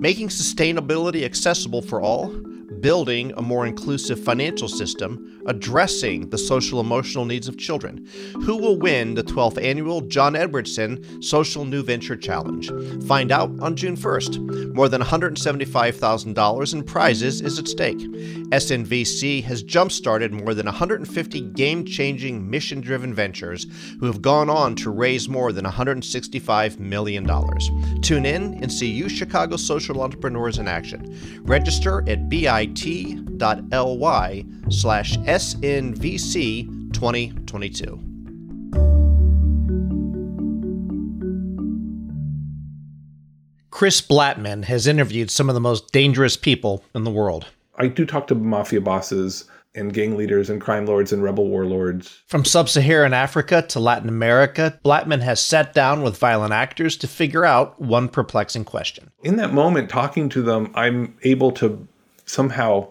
making sustainability accessible for all, building a more inclusive financial system, addressing the social emotional needs of children. Who will win the 12th annual John Edwardson Social New Venture Challenge? Find out on June 1st. More than $175,000 in prizes is at stake. SNVC has jump started more than 150 game changing, mission driven ventures who have gone on to raise more than $165 million. Tune in and see you Chicago social entrepreneurs in action. Register at bit.ly slash SNVC 2022. Chris Blattman has interviewed some of the most dangerous people in the world. I do talk to mafia bosses and gang leaders and crime lords and rebel warlords. From sub Saharan Africa to Latin America, Blattman has sat down with violent actors to figure out one perplexing question. In that moment, talking to them, I'm able to somehow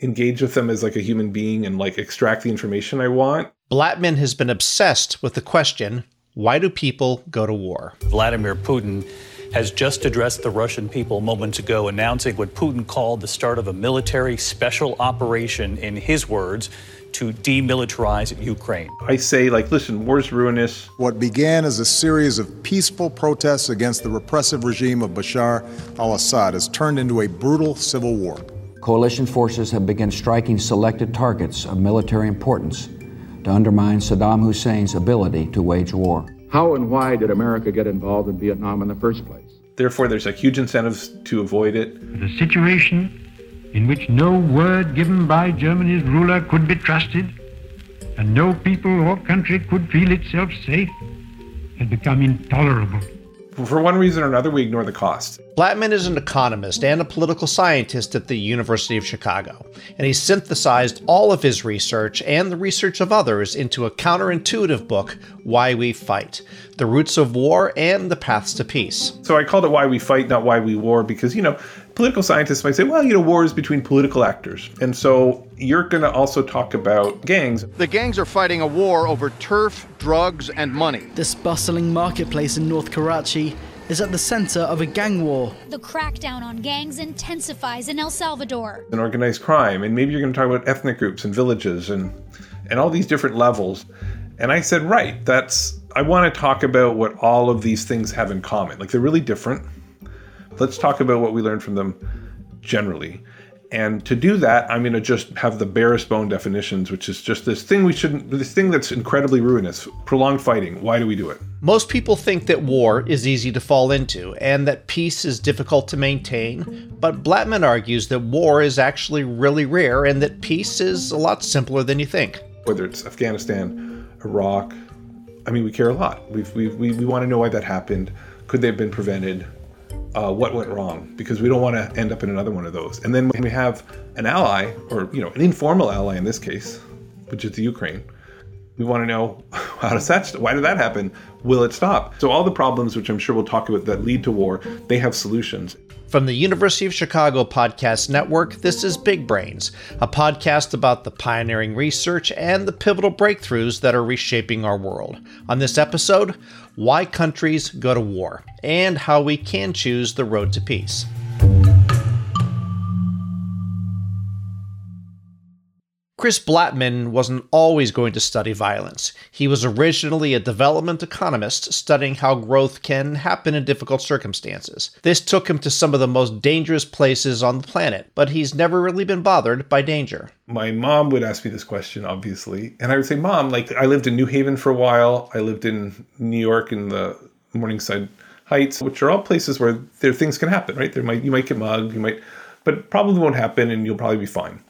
engage with them as like a human being and like extract the information I want. Blattman has been obsessed with the question why do people go to war? Vladimir Putin has just addressed the Russian people moments ago, announcing what Putin called the start of a military special operation, in his words, to demilitarize Ukraine. I say, like, listen, war's ruinous. What began as a series of peaceful protests against the repressive regime of Bashar al Assad has turned into a brutal civil war coalition forces have begun striking selected targets of military importance to undermine Saddam Hussein's ability to wage war. How and why did America get involved in Vietnam in the first place? Therefore, there's a huge incentive to avoid it. The situation in which no word given by Germany's ruler could be trusted, and no people or country could feel itself safe, had become intolerable for one reason or another, we ignore the cost. Blattman is an economist and a political scientist at the University of Chicago, and he synthesized all of his research and the research of others into a counterintuitive book, Why We Fight The Roots of War and the Paths to Peace. So I called it Why We Fight, not Why We War, because, you know, political scientists might say, well, you know, war is between political actors. And so you're going to also talk about gangs. The gangs are fighting a war over turf, drugs, and money. This bustling marketplace in North Karachi is at the center of a gang war. The crackdown on gangs intensifies in El Salvador. And organized crime, and maybe you're going to talk about ethnic groups and villages and and all these different levels. And I said, right, that's I want to talk about what all of these things have in common. Like they're really different let's talk about what we learned from them generally. And to do that, I'm going to just have the barest bone definitions, which is just this thing we shouldn't, this thing that's incredibly ruinous, prolonged fighting. Why do we do it? Most people think that war is easy to fall into and that peace is difficult to maintain, but Blattman argues that war is actually really rare and that peace is a lot simpler than you think. Whether it's Afghanistan, Iraq, I mean, we care a lot. We've, we've, we, we want to know why that happened. Could they have been prevented? Uh, what went wrong because we don't want to end up in another one of those. And then when we have an ally, or you know, an informal ally in this case, which is the Ukraine, we want to know how does that why did that happen? Will it stop? So all the problems, which I'm sure we'll talk about, that lead to war, they have solutions. From the University of Chicago Podcast Network, this is Big Brains, a podcast about the pioneering research and the pivotal breakthroughs that are reshaping our world. On this episode, why countries go to war and how we can choose the road to peace. Chris Blattman wasn't always going to study violence. He was originally a development economist studying how growth can happen in difficult circumstances. This took him to some of the most dangerous places on the planet, but he's never really been bothered by danger. My mom would ask me this question, obviously, and I would say, Mom, like, I lived in New Haven for a while, I lived in New York in the Morningside Heights, which are all places where there things can happen, right? There might you might get mugged, you might, but probably won't happen, and you'll probably be fine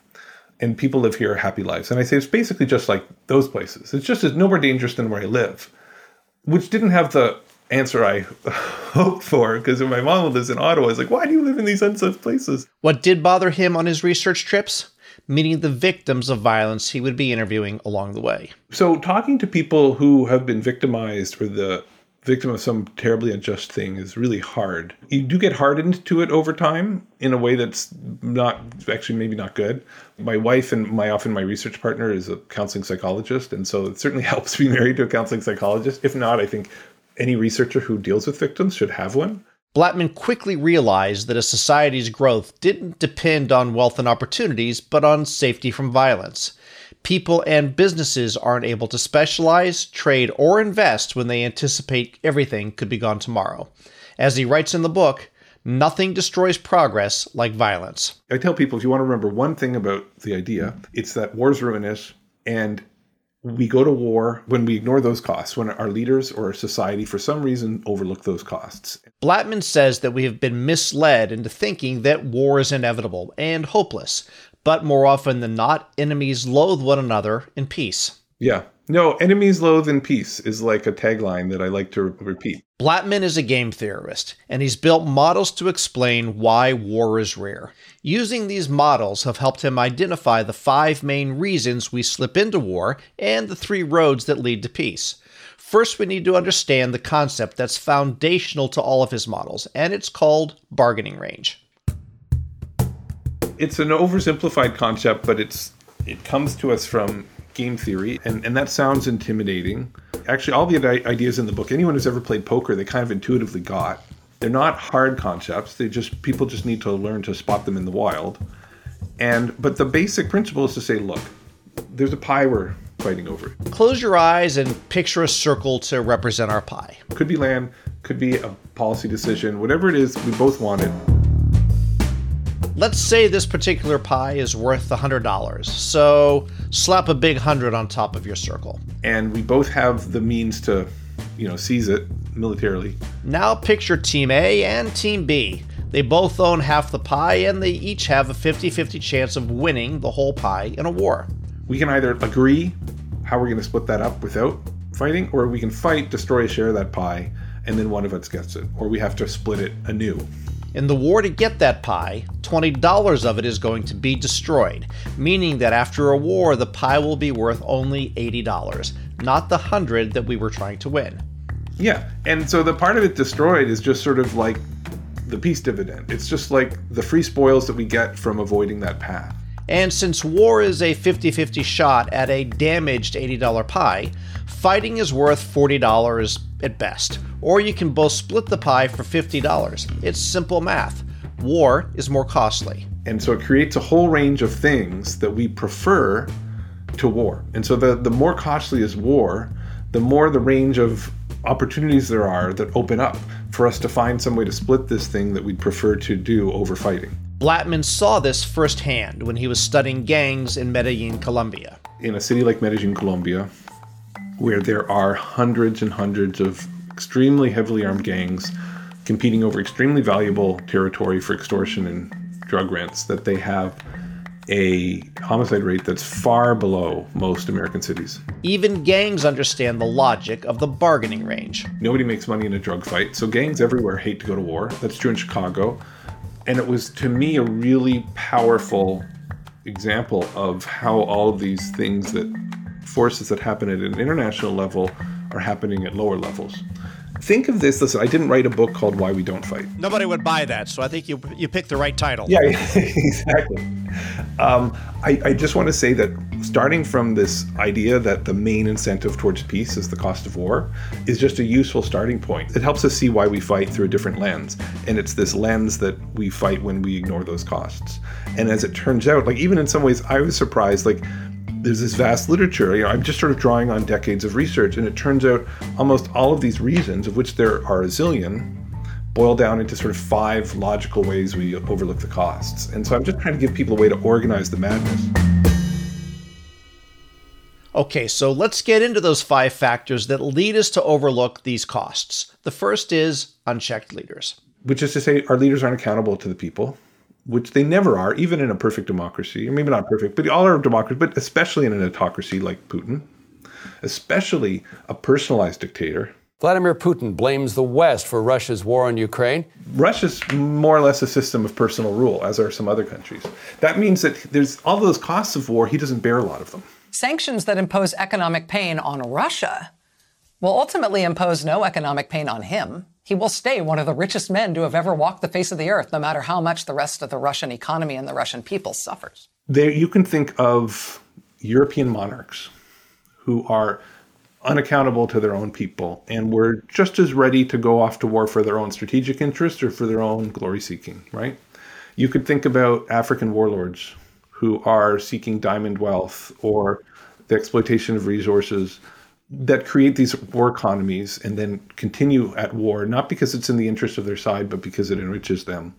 and people live here happy lives. And I say it's basically just like those places. It's just it's no more dangerous than where I live, which didn't have the answer I hoped for because my mom lives in Ottawa. I was like, why do you live in these unsafe places? What did bother him on his research trips? Meeting the victims of violence he would be interviewing along the way. So, talking to people who have been victimized or the victim of some terribly unjust thing is really hard. You do get hardened to it over time in a way that's not actually maybe not good. My wife and my often my research partner is a counseling psychologist, and so it certainly helps be married to a counseling psychologist. If not, I think any researcher who deals with victims should have one. Blattman quickly realized that a society's growth didn't depend on wealth and opportunities, but on safety from violence. People and businesses aren't able to specialize, trade, or invest when they anticipate everything could be gone tomorrow. As he writes in the book, nothing destroys progress like violence. I tell people if you want to remember one thing about the idea, it's that war's ruinous and we go to war when we ignore those costs, when our leaders or our society, for some reason, overlook those costs. Blattman says that we have been misled into thinking that war is inevitable and hopeless, but more often than not, enemies loathe one another in peace. Yeah. No, enemies loathe in peace is like a tagline that I like to repeat. Blattman is a game theorist, and he's built models to explain why war is rare. Using these models have helped him identify the five main reasons we slip into war and the three roads that lead to peace. First, we need to understand the concept that's foundational to all of his models, and it's called bargaining range. It's an oversimplified concept, but it's it comes to us from game theory, and, and that sounds intimidating. Actually, all the ideas in the book, anyone who's ever played poker, they kind of intuitively got. They're not hard concepts. They just people just need to learn to spot them in the wild. And but the basic principle is to say, look, there's a pie we're fighting over. Close your eyes and picture a circle to represent our pie. Could be land, could be a policy decision, whatever it is, we both want it. Let's say this particular pie is worth $100. So slap a big 100 on top of your circle. And we both have the means to, you know, seize it militarily. Now picture Team A and Team B. They both own half the pie and they each have a 50 50 chance of winning the whole pie in a war. We can either agree how we're going to split that up without fighting, or we can fight, destroy a share of that pie, and then one of us gets it, or we have to split it anew. In the war to get that pie, $20 of it is going to be destroyed, meaning that after a war, the pie will be worth only $80, not the 100 that we were trying to win. Yeah, and so the part of it destroyed is just sort of like the peace dividend. It's just like the free spoils that we get from avoiding that path. And since war is a 50 50 shot at a damaged $80 pie, fighting is worth $40 at best, or you can both split the pie for $50. It's simple math. War is more costly. And so it creates a whole range of things that we prefer to war. And so the, the more costly is war, the more the range of opportunities there are that open up for us to find some way to split this thing that we'd prefer to do over fighting. Blattman saw this firsthand when he was studying gangs in Medellin, Colombia. In a city like Medellin, Colombia, where there are hundreds and hundreds of extremely heavily armed gangs competing over extremely valuable territory for extortion and drug rents that they have a homicide rate that's far below most American cities. Even gangs understand the logic of the bargaining range. Nobody makes money in a drug fight, so gangs everywhere hate to go to war. That's true in Chicago. And it was, to me, a really powerful example of how all of these things that forces that happen at an international level are happening at lower levels. Think of this. Listen, I didn't write a book called Why We Don't Fight. Nobody would buy that, so I think you you picked the right title. Yeah, exactly. Um, I, I just want to say that starting from this idea that the main incentive towards peace is the cost of war is just a useful starting point. It helps us see why we fight through a different lens. And it's this lens that we fight when we ignore those costs. And as it turns out, like even in some ways, I was surprised, like there's this vast literature. You know, I'm just sort of drawing on decades of research, and it turns out almost all of these reasons, of which there are a zillion, boil down into sort of five logical ways we overlook the costs. And so I'm just trying to give people a way to organize the madness. Okay, so let's get into those five factors that lead us to overlook these costs. The first is unchecked leaders. Which is to say, our leaders aren't accountable to the people which they never are, even in a perfect democracy, or maybe not perfect, but all are democracies, but especially in an autocracy like Putin, especially a personalized dictator. Vladimir Putin blames the West for Russia's war on Ukraine. Russia's more or less a system of personal rule, as are some other countries. That means that there's all those costs of war, he doesn't bear a lot of them. Sanctions that impose economic pain on Russia will ultimately impose no economic pain on him he will stay one of the richest men to have ever walked the face of the earth, no matter how much the rest of the Russian economy and the Russian people suffers. There, you can think of European monarchs who are unaccountable to their own people and were just as ready to go off to war for their own strategic interests or for their own glory seeking, right? You could think about African warlords who are seeking diamond wealth or the exploitation of resources that create these war economies and then continue at war, not because it's in the interest of their side, but because it enriches them.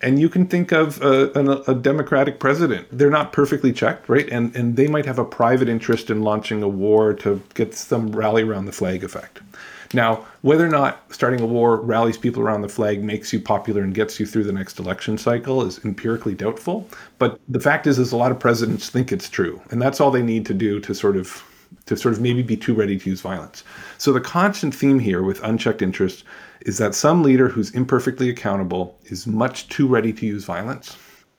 And you can think of a, a, a, democratic president. They're not perfectly checked, right? And and they might have a private interest in launching a war to get some rally around the flag effect. Now, whether or not starting a war rallies people around the flag makes you popular and gets you through the next election cycle is empirically doubtful. But the fact is, is a lot of presidents think it's true, and that's all they need to do to sort of to sort of maybe be too ready to use violence. So the constant theme here with unchecked interest is that some leader who's imperfectly accountable is much too ready to use violence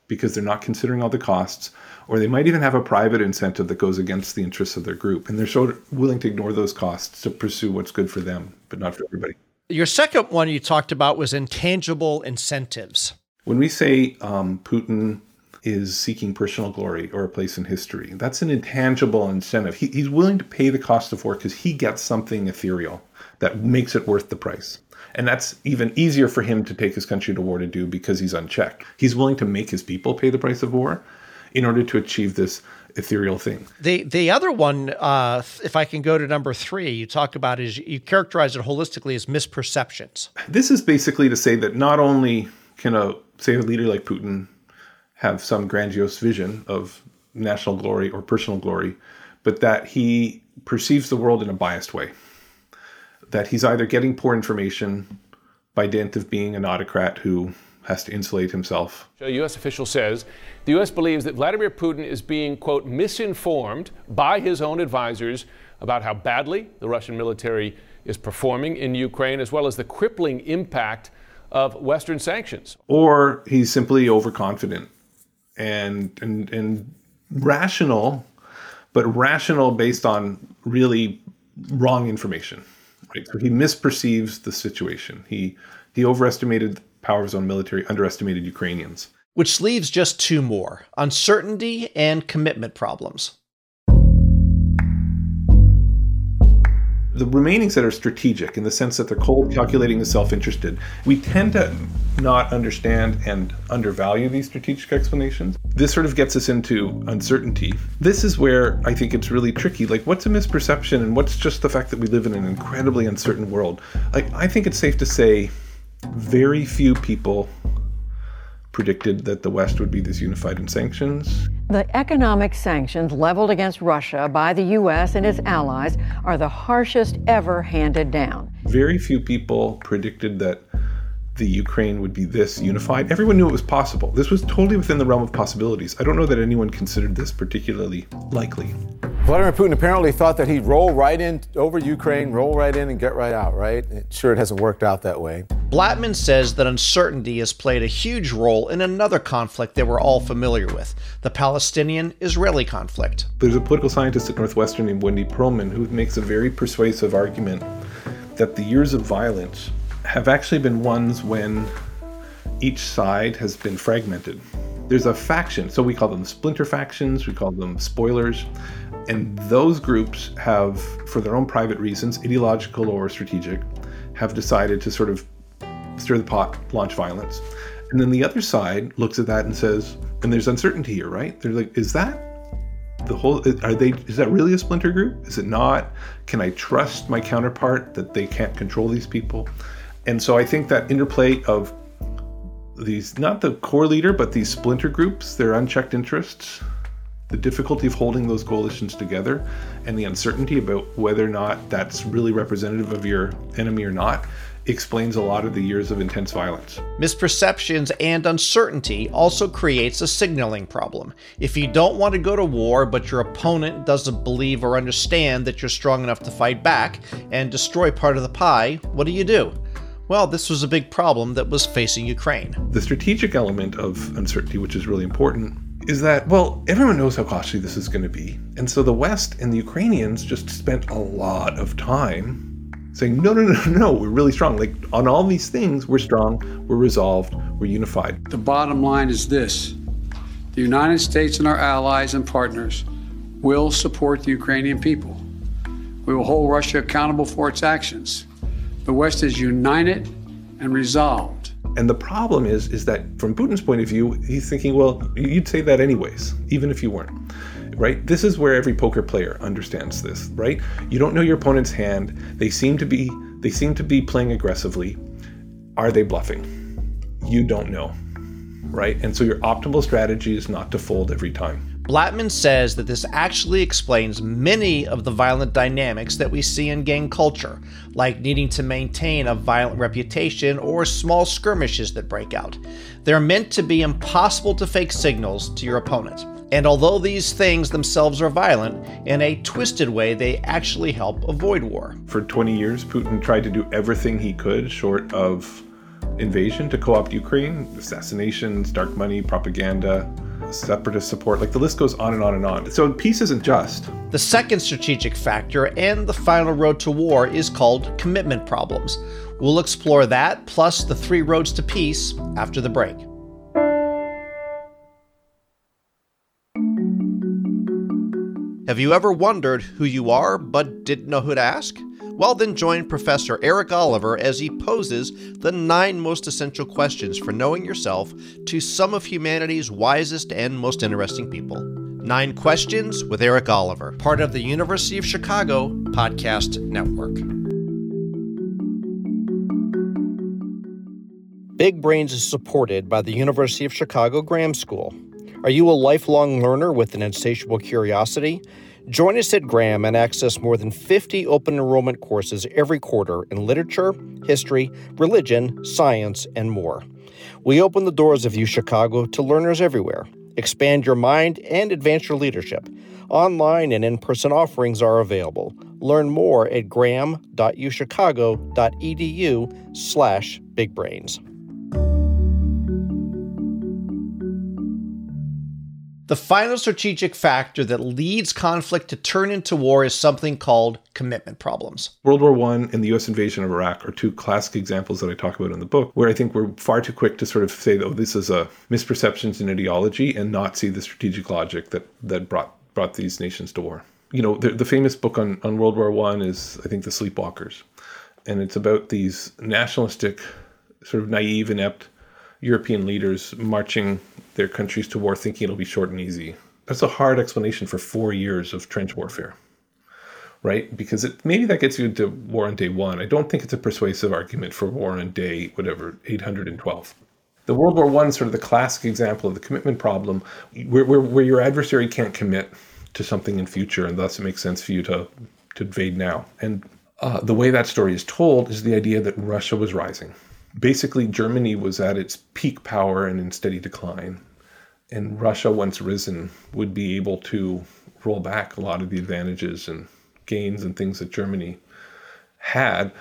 because they're not considering all the costs, or they might even have a private incentive that goes against the interests of their group. And they're so willing to ignore those costs to pursue what's good for them, but not for everybody. Your second one you talked about was intangible incentives. When we say um, Putin is seeking personal glory or a place in history, that's an intangible incentive. He, he's willing to pay the cost of war because he gets something ethereal that makes it worth the price. And that's even easier for him to take his country to war to do because he's unchecked. He's willing to make his people pay the price of war in order to achieve this ethereal thing. The the other one, uh, if I can go to number three, you talk about is you characterize it holistically as misperceptions. This is basically to say that not only can a say a leader like Putin have some grandiose vision of national glory or personal glory, but that he perceives the world in a biased way that he's either getting poor information by dint of being an autocrat who has to insulate himself. A U.S. official says the U.S. believes that Vladimir Putin is being, quote, misinformed by his own advisors about how badly the Russian military is performing in Ukraine, as well as the crippling impact of Western sanctions. Or he's simply overconfident and, and, and rational, but rational based on really wrong information. Right? So he misperceives the situation. He he overestimated power of his own military, underestimated Ukrainians. Which leaves just two more uncertainty and commitment problems. The remaining set are strategic in the sense that they're cold, calculating, and self interested. We tend to not understand and undervalue these strategic explanations. This sort of gets us into uncertainty. This is where I think it's really tricky. Like, what's a misperception and what's just the fact that we live in an incredibly uncertain world? Like, I think it's safe to say very few people predicted that the West would be this unified in sanctions. The economic sanctions leveled against Russia by the U.S. and its allies are the harshest ever handed down. Very few people predicted that the Ukraine would be this unified. Everyone knew it was possible. This was totally within the realm of possibilities. I don't know that anyone considered this particularly likely. Vladimir Putin apparently thought that he'd roll right in over Ukraine, roll right in and get right out, right? Sure, it hasn't worked out that way. Blattman says that uncertainty has played a huge role in another conflict that we're all familiar with the Palestinian Israeli conflict. There's a political scientist at Northwestern named Wendy Pearlman who makes a very persuasive argument that the years of violence have actually been ones when each side has been fragmented. There's a faction, so we call them splinter factions, we call them spoilers, and those groups have, for their own private reasons, ideological or strategic, have decided to sort of stir the pot, launch violence. And then the other side looks at that and says, and there's uncertainty here, right? They're like, is that the whole are they is that really a splinter group is it not can i trust my counterpart that they can't control these people and so I think that interplay of these, not the core leader, but these splinter groups, their unchecked interests, the difficulty of holding those coalitions together, and the uncertainty about whether or not that's really representative of your enemy or not, explains a lot of the years of intense violence. Misperceptions and uncertainty also creates a signaling problem. If you don't want to go to war, but your opponent doesn't believe or understand that you're strong enough to fight back and destroy part of the pie, what do you do? Well, this was a big problem that was facing Ukraine. The strategic element of uncertainty, which is really important, is that, well, everyone knows how costly this is going to be. And so the West and the Ukrainians just spent a lot of time saying, no, no, no, no, we're really strong. Like on all these things, we're strong, we're resolved, we're unified. The bottom line is this the United States and our allies and partners will support the Ukrainian people. We will hold Russia accountable for its actions. The West is united and resolved. And the problem is, is that from Putin's point of view, he's thinking, well, you'd say that anyways, even if you weren't. Right? This is where every poker player understands this, right? You don't know your opponent's hand. They seem to be they seem to be playing aggressively. Are they bluffing? You don't know. Right? And so your optimal strategy is not to fold every time. Blattman says that this actually explains many of the violent dynamics that we see in gang culture, like needing to maintain a violent reputation or small skirmishes that break out. They're meant to be impossible to fake signals to your opponent. And although these things themselves are violent, in a twisted way, they actually help avoid war. For 20 years, Putin tried to do everything he could short of invasion to co opt Ukraine assassinations, dark money, propaganda separatist support. Like the list goes on and on and on. So peace isn't just. The second strategic factor and the final road to war is called commitment problems. We'll explore that plus the three roads to peace after the break. Have you ever wondered who you are but didn't know who to ask? Well, then join Professor Eric Oliver as he poses the nine most essential questions for knowing yourself to some of humanity's wisest and most interesting people. Nine Questions with Eric Oliver, part of the University of Chicago Podcast Network. Big Brains is supported by the University of Chicago Graham School. Are you a lifelong learner with an insatiable curiosity? Join us at Graham and access more than 50 open enrollment courses every quarter in literature, history, religion, science, and more. We open the doors of U Chicago to learners everywhere. Expand your mind and advance your leadership. Online and in person offerings are available. Learn more at graham.uchicago.edu slash bigbrains. The final strategic factor that leads conflict to turn into war is something called commitment problems. World War I and the US invasion of Iraq are two classic examples that I talk about in the book, where I think we're far too quick to sort of say, oh, this is a misperceptions in ideology and not see the strategic logic that, that brought, brought these nations to war. You know, the, the famous book on, on World War I is, I think, The Sleepwalkers. And it's about these nationalistic, sort of naive, inept European leaders marching their countries to war thinking it'll be short and easy. That's a hard explanation for four years of trench warfare, right? Because it, maybe that gets you into war on day one. I don't think it's a persuasive argument for war on day, whatever, 812. The World War One, sort of the classic example of the commitment problem, where, where, where your adversary can't commit to something in future, and thus it makes sense for you to, to invade now. And uh, the way that story is told is the idea that Russia was rising basically Germany was at its peak power and in steady decline. And Russia, once risen, would be able to roll back a lot of the advantages and gains and things that Germany had.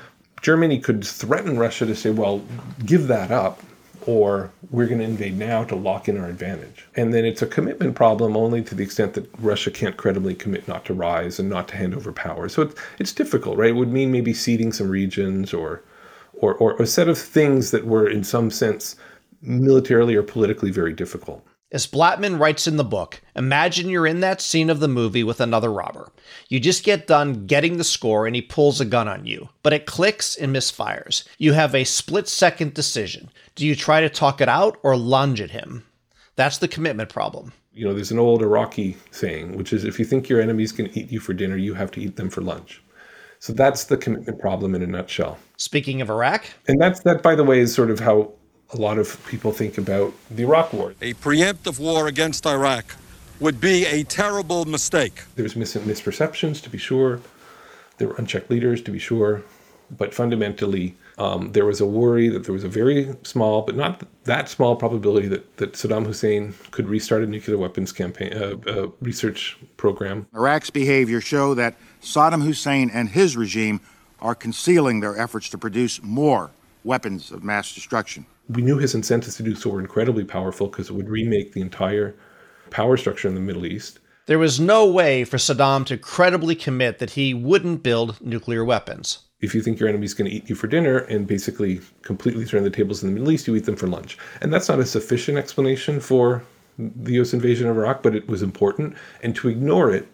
Germany could threaten Russia to say, well, give that up, or we're going to invade now to lock in our advantage. And then it's a commitment problem only to the extent that Russia can't credibly commit not to rise and not to hand over power. So it's, it's difficult, right? It would mean maybe ceding some regions or or, or a set of things that were, in some sense, militarily or politically very difficult. As Blattman writes in the book, imagine you're in that scene of the movie with another robber. You just get done getting the score and he pulls a gun on you, but it clicks and misfires. You have a split second decision. Do you try to talk it out or lunge at him? That's the commitment problem. You know, there's an old Iraqi saying, which is if you think your going to eat you for dinner, you have to eat them for lunch. So that's the commitment problem in a nutshell. Speaking of Iraq, and that's that, by the way, is sort of how a lot of people think about the Iraq War. A preemptive war against Iraq would be a terrible mistake. There's mis- misperceptions, to be sure. There were unchecked leaders, to be sure. But fundamentally, um, there was a worry that there was a very small, but not that small probability that, that Saddam Hussein could restart a nuclear weapons campaign, uh, uh, research program. Iraq's behavior show that Saddam Hussein and his regime are concealing their efforts to produce more weapons of mass destruction. We knew his incentives to do so were incredibly powerful because it would remake the entire power structure in the Middle East. There was no way for Saddam to credibly commit that he wouldn't build nuclear weapons. If you think your enemy's going to eat you for dinner and basically completely turn the tables in the Middle East, you eat them for lunch. And that's not a sufficient explanation for the US invasion of Iraq, but it was important. And to ignore it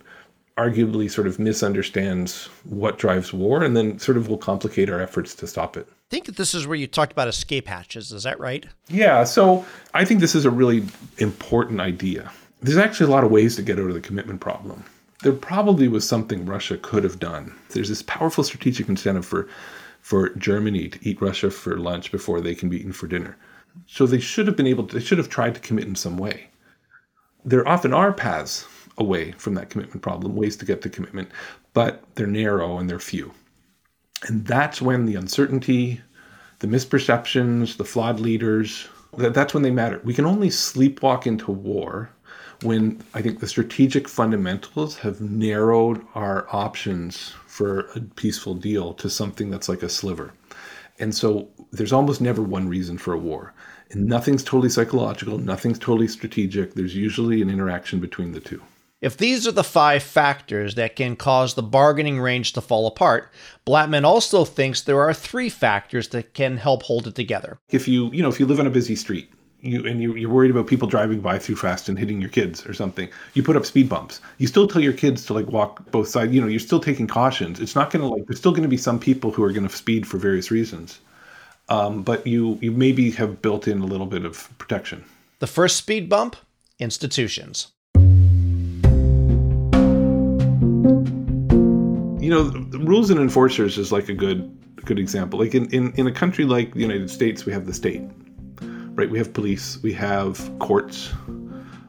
arguably sort of misunderstands what drives war and then sort of will complicate our efforts to stop it. I think that this is where you talked about escape hatches. Is that right? Yeah. So I think this is a really important idea. There's actually a lot of ways to get out of the commitment problem. There probably was something Russia could have done. There's this powerful strategic incentive for for Germany to eat Russia for lunch before they can be eaten for dinner. So they should have been able to, they should have tried to commit in some way. There often are paths away from that commitment problem, ways to get to commitment, but they're narrow and they're few. And that's when the uncertainty, the misperceptions, the flawed leaders, that, that's when they matter. We can only sleepwalk into war when I think the strategic fundamentals have narrowed our options for a peaceful deal to something that's like a sliver. And so there's almost never one reason for a war. And nothing's totally psychological, nothing's totally strategic. There's usually an interaction between the two. If these are the five factors that can cause the bargaining range to fall apart, Blattman also thinks there are three factors that can help hold it together. If you, you know, if you live on a busy street, you and you, you're worried about people driving by too fast and hitting your kids or something, you put up speed bumps. You still tell your kids to like walk both sides. You know, you're still taking cautions. It's not going to like. There's still going to be some people who are going to speed for various reasons, um, but you you maybe have built in a little bit of protection. The first speed bump: institutions. You know, the rules and enforcers is like a good good example. Like in, in, in a country like the United States, we have the state right? We have police, we have courts.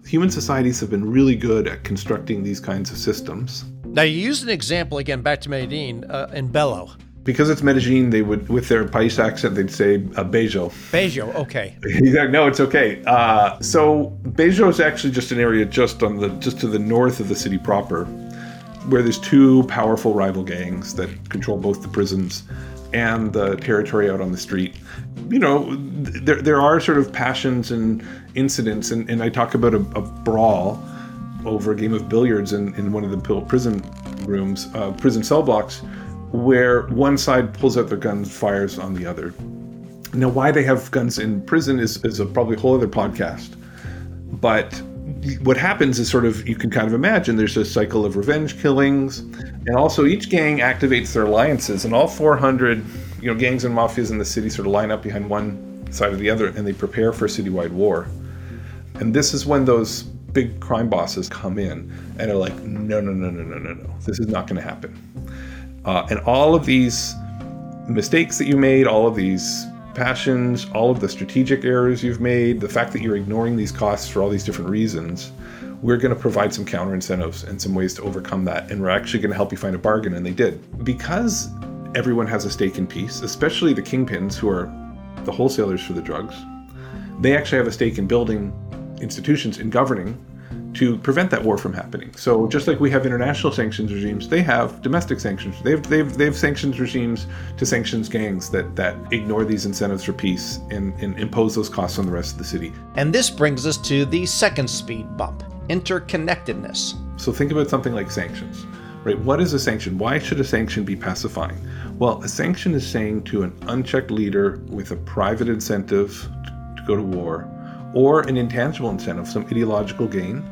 Human societies have been really good at constructing these kinds of systems. Now, you used an example again back to Medellin uh, in Bello. Because it's Medellin, they would, with their Paisa accent, they'd say uh, Bejo. Bejo, okay. no, it's okay. Uh, so Bejo is actually just an area just on the just to the north of the city proper, where there's two powerful rival gangs that control both the prisons and the territory out on the street. You know, there, there are sort of passions and incidents, and, and I talk about a, a brawl over a game of billiards in, in one of the prison rooms, uh, prison cell blocks, where one side pulls out their guns, fires on the other. Now, why they have guns in prison is, is a probably a whole other podcast. But what happens is sort of you can kind of imagine there's a cycle of revenge killings and also each gang activates their alliances and all 400 you know gangs and mafias in the city sort of line up behind one side or the other and they prepare for a citywide war. And this is when those big crime bosses come in and are like no no no no no no no. This is not going to happen. Uh, and all of these mistakes that you made all of these passions, all of the strategic errors you've made, the fact that you're ignoring these costs for all these different reasons, we're going to provide some counter incentives and some ways to overcome that. And we're actually going to help you find a bargain. And they did. Because everyone has a stake in peace, especially the kingpins who are the wholesalers for the drugs, they actually have a stake in building institutions and governing to prevent that war from happening. So just like we have international sanctions regimes, they have domestic sanctions. They have, they have, they have sanctions regimes to sanctions gangs that, that ignore these incentives for peace and, and impose those costs on the rest of the city. And this brings us to the second speed bump, interconnectedness. So think about something like sanctions. Right? What is a sanction? Why should a sanction be pacifying? Well, a sanction is saying to an unchecked leader with a private incentive to go to war or an intangible incentive, some ideological gain,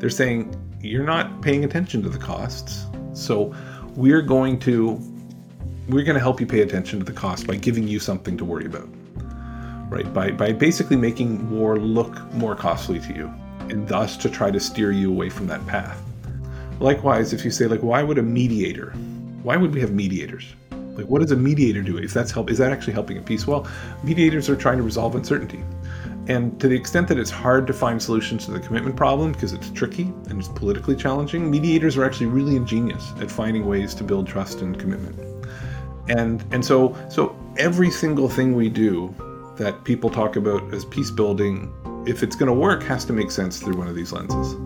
they're saying you're not paying attention to the costs. So we're going to we're going to help you pay attention to the cost by giving you something to worry about. Right? By by basically making war look more costly to you and thus to try to steer you away from that path. Likewise, if you say like why would a mediator? Why would we have mediators? Like what does a mediator do? If that's help is that actually helping a peace? Well, mediators are trying to resolve uncertainty. And to the extent that it's hard to find solutions to the commitment problem because it's tricky and it's politically challenging, mediators are actually really ingenious at finding ways to build trust and commitment. And and so so every single thing we do that people talk about as peace building, if it's going to work, has to make sense through one of these lenses.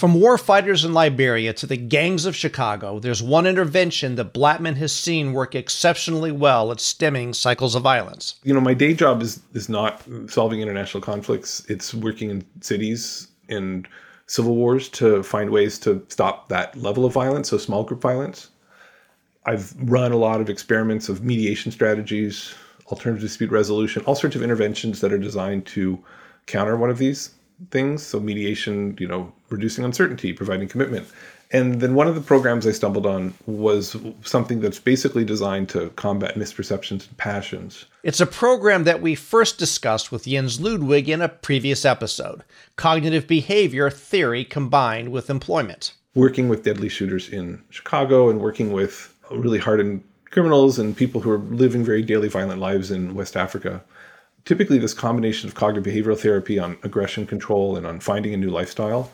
From war fighters in Liberia to the gangs of Chicago, there's one intervention that Blattman has seen work exceptionally well at stemming cycles of violence. You know, my day job is is not solving international conflicts. It's working in cities and civil wars to find ways to stop that level of violence, so small group violence. I've run a lot of experiments of mediation strategies, alternative dispute resolution, all sorts of interventions that are designed to counter one of these things. So mediation, you know, reducing uncertainty, providing commitment. And then one of the programs I stumbled on was something that's basically designed to combat misperceptions and passions. It's a program that we first discussed with Jens Ludwig in a previous episode cognitive behavioral therapy combined with employment. Working with deadly shooters in Chicago and working with really hardened criminals and people who are living very daily violent lives in West Africa. Typically, this combination of cognitive behavioral therapy on aggression control and on finding a new lifestyle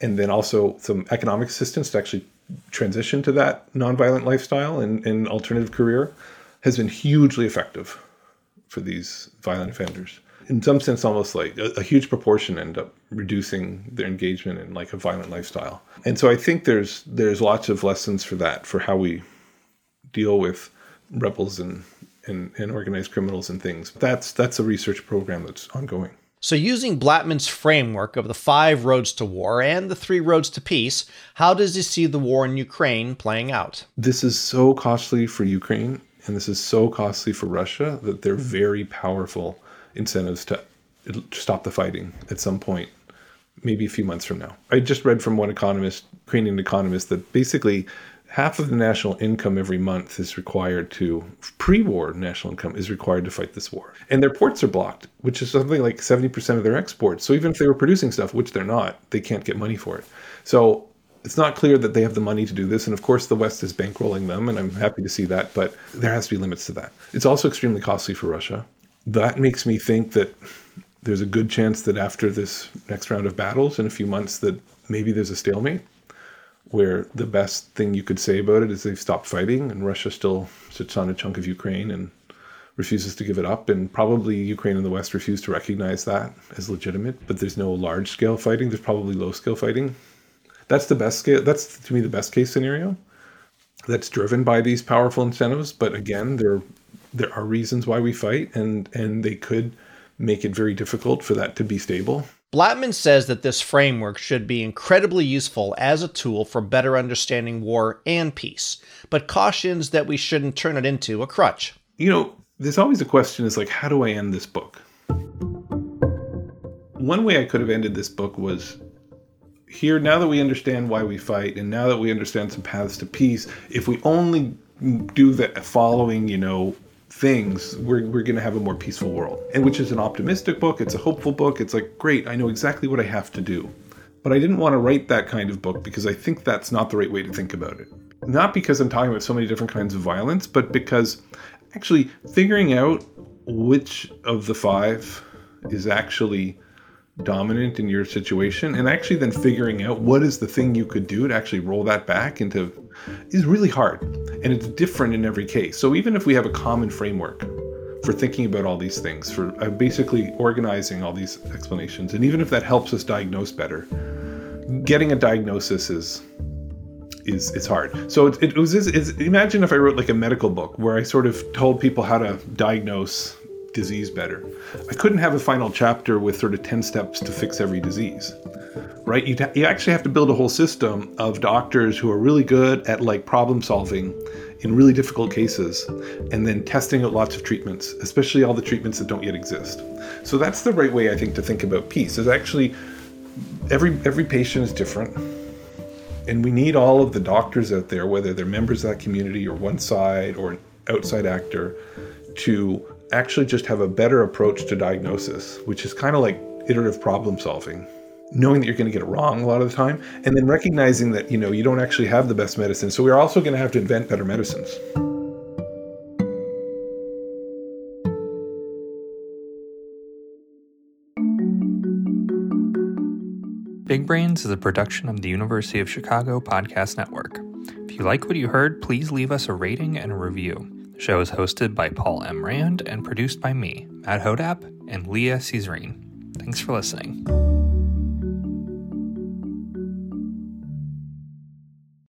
and then also some economic assistance to actually transition to that nonviolent lifestyle and, and alternative career has been hugely effective for these violent offenders. In some sense, almost like a, a, huge proportion end up reducing their engagement in like a violent lifestyle. And so I think there's there's lots of lessons for that for how we deal with rebels and, and, and organized criminals and things. That's that's a research program that's ongoing. So, using Blattman's framework of the five roads to war and the three roads to peace, how does he see the war in Ukraine playing out? This is so costly for Ukraine and this is so costly for Russia that they're hmm. very powerful incentives to stop the fighting at some point, maybe a few months from now. I just read from one economist, Ukrainian economist, that basically half of the national income every month is required to pre-war national income is required to fight this war. And their ports are blocked which is something like 70% of their exports. So even if they were producing stuff which they're not they can't get money for it. So it's not clear that they have the money to do this. And of course the west is bankrolling them and i'm happy to see that but there has to be limits to that. It's also extremely costly for russia. That makes me think that there's a good chance that after this next round of battles in a few months that maybe there's a stalemate where the best thing you could say about it is they've stopped fighting and Russia still sits on a chunk of Ukraine and refuses to give it up. And probably Ukraine and the West refuse to recognize that as legitimate. But there's no large scale fighting, there's probably low scale fighting. That's the best scale, that's to me the best case scenario that's driven by these powerful incentives. But again, there, there are reasons why we fight, and, and they could make it very difficult for that to be stable. Blattman says that this framework should be incredibly useful as a tool for better understanding war and peace, but cautions that we shouldn't turn it into a crutch. You know, there's always a question is like, how do I end this book? One way I could have ended this book was here, now that we understand why we fight, and now that we understand some paths to peace, if we only do the following, you know, things, we're, we're going to have a more peaceful world. And which is an optimistic book, it's a hopeful book. It's like, great, I know exactly what I have to do. But I didn't want to write that kind of book because I think that's not the right way to think about it. Not because I'm talking about so many different kinds of violence, but because actually figuring out which of the five is actually dominant in your situation and actually then figuring out what is the thing you could do to actually roll that back into is really hard and it's different in every case. So even if we have a common framework for thinking about all these things for uh, basically organizing all these explanations and even if that helps us diagnose better getting a diagnosis is is it's hard. So it, it was it's, imagine if i wrote like a medical book where i sort of told people how to diagnose disease better. I couldn't have a final chapter with sort of 10 steps to fix every disease. Right? You, you actually have to build a whole system of doctors who are really good at like problem solving in really difficult cases and then testing out lots of treatments, especially all the treatments that don't yet exist. So that's the right way I think to think about peace. Is actually every every patient is different. And we need all of the doctors out there, whether they're members of that community or one side or an outside actor, to actually just have a better approach to diagnosis, which is kind of like iterative problem solving. Knowing that you're going to get it wrong a lot of the time, and then recognizing that you know you don't actually have the best medicine, so we're also going to have to invent better medicines. Big Brains is a production of the University of Chicago Podcast Network. If you like what you heard, please leave us a rating and a review show is hosted by Paul M. Rand and produced by me, Matt Hodapp, and Leah Ceccarelli. Thanks for listening.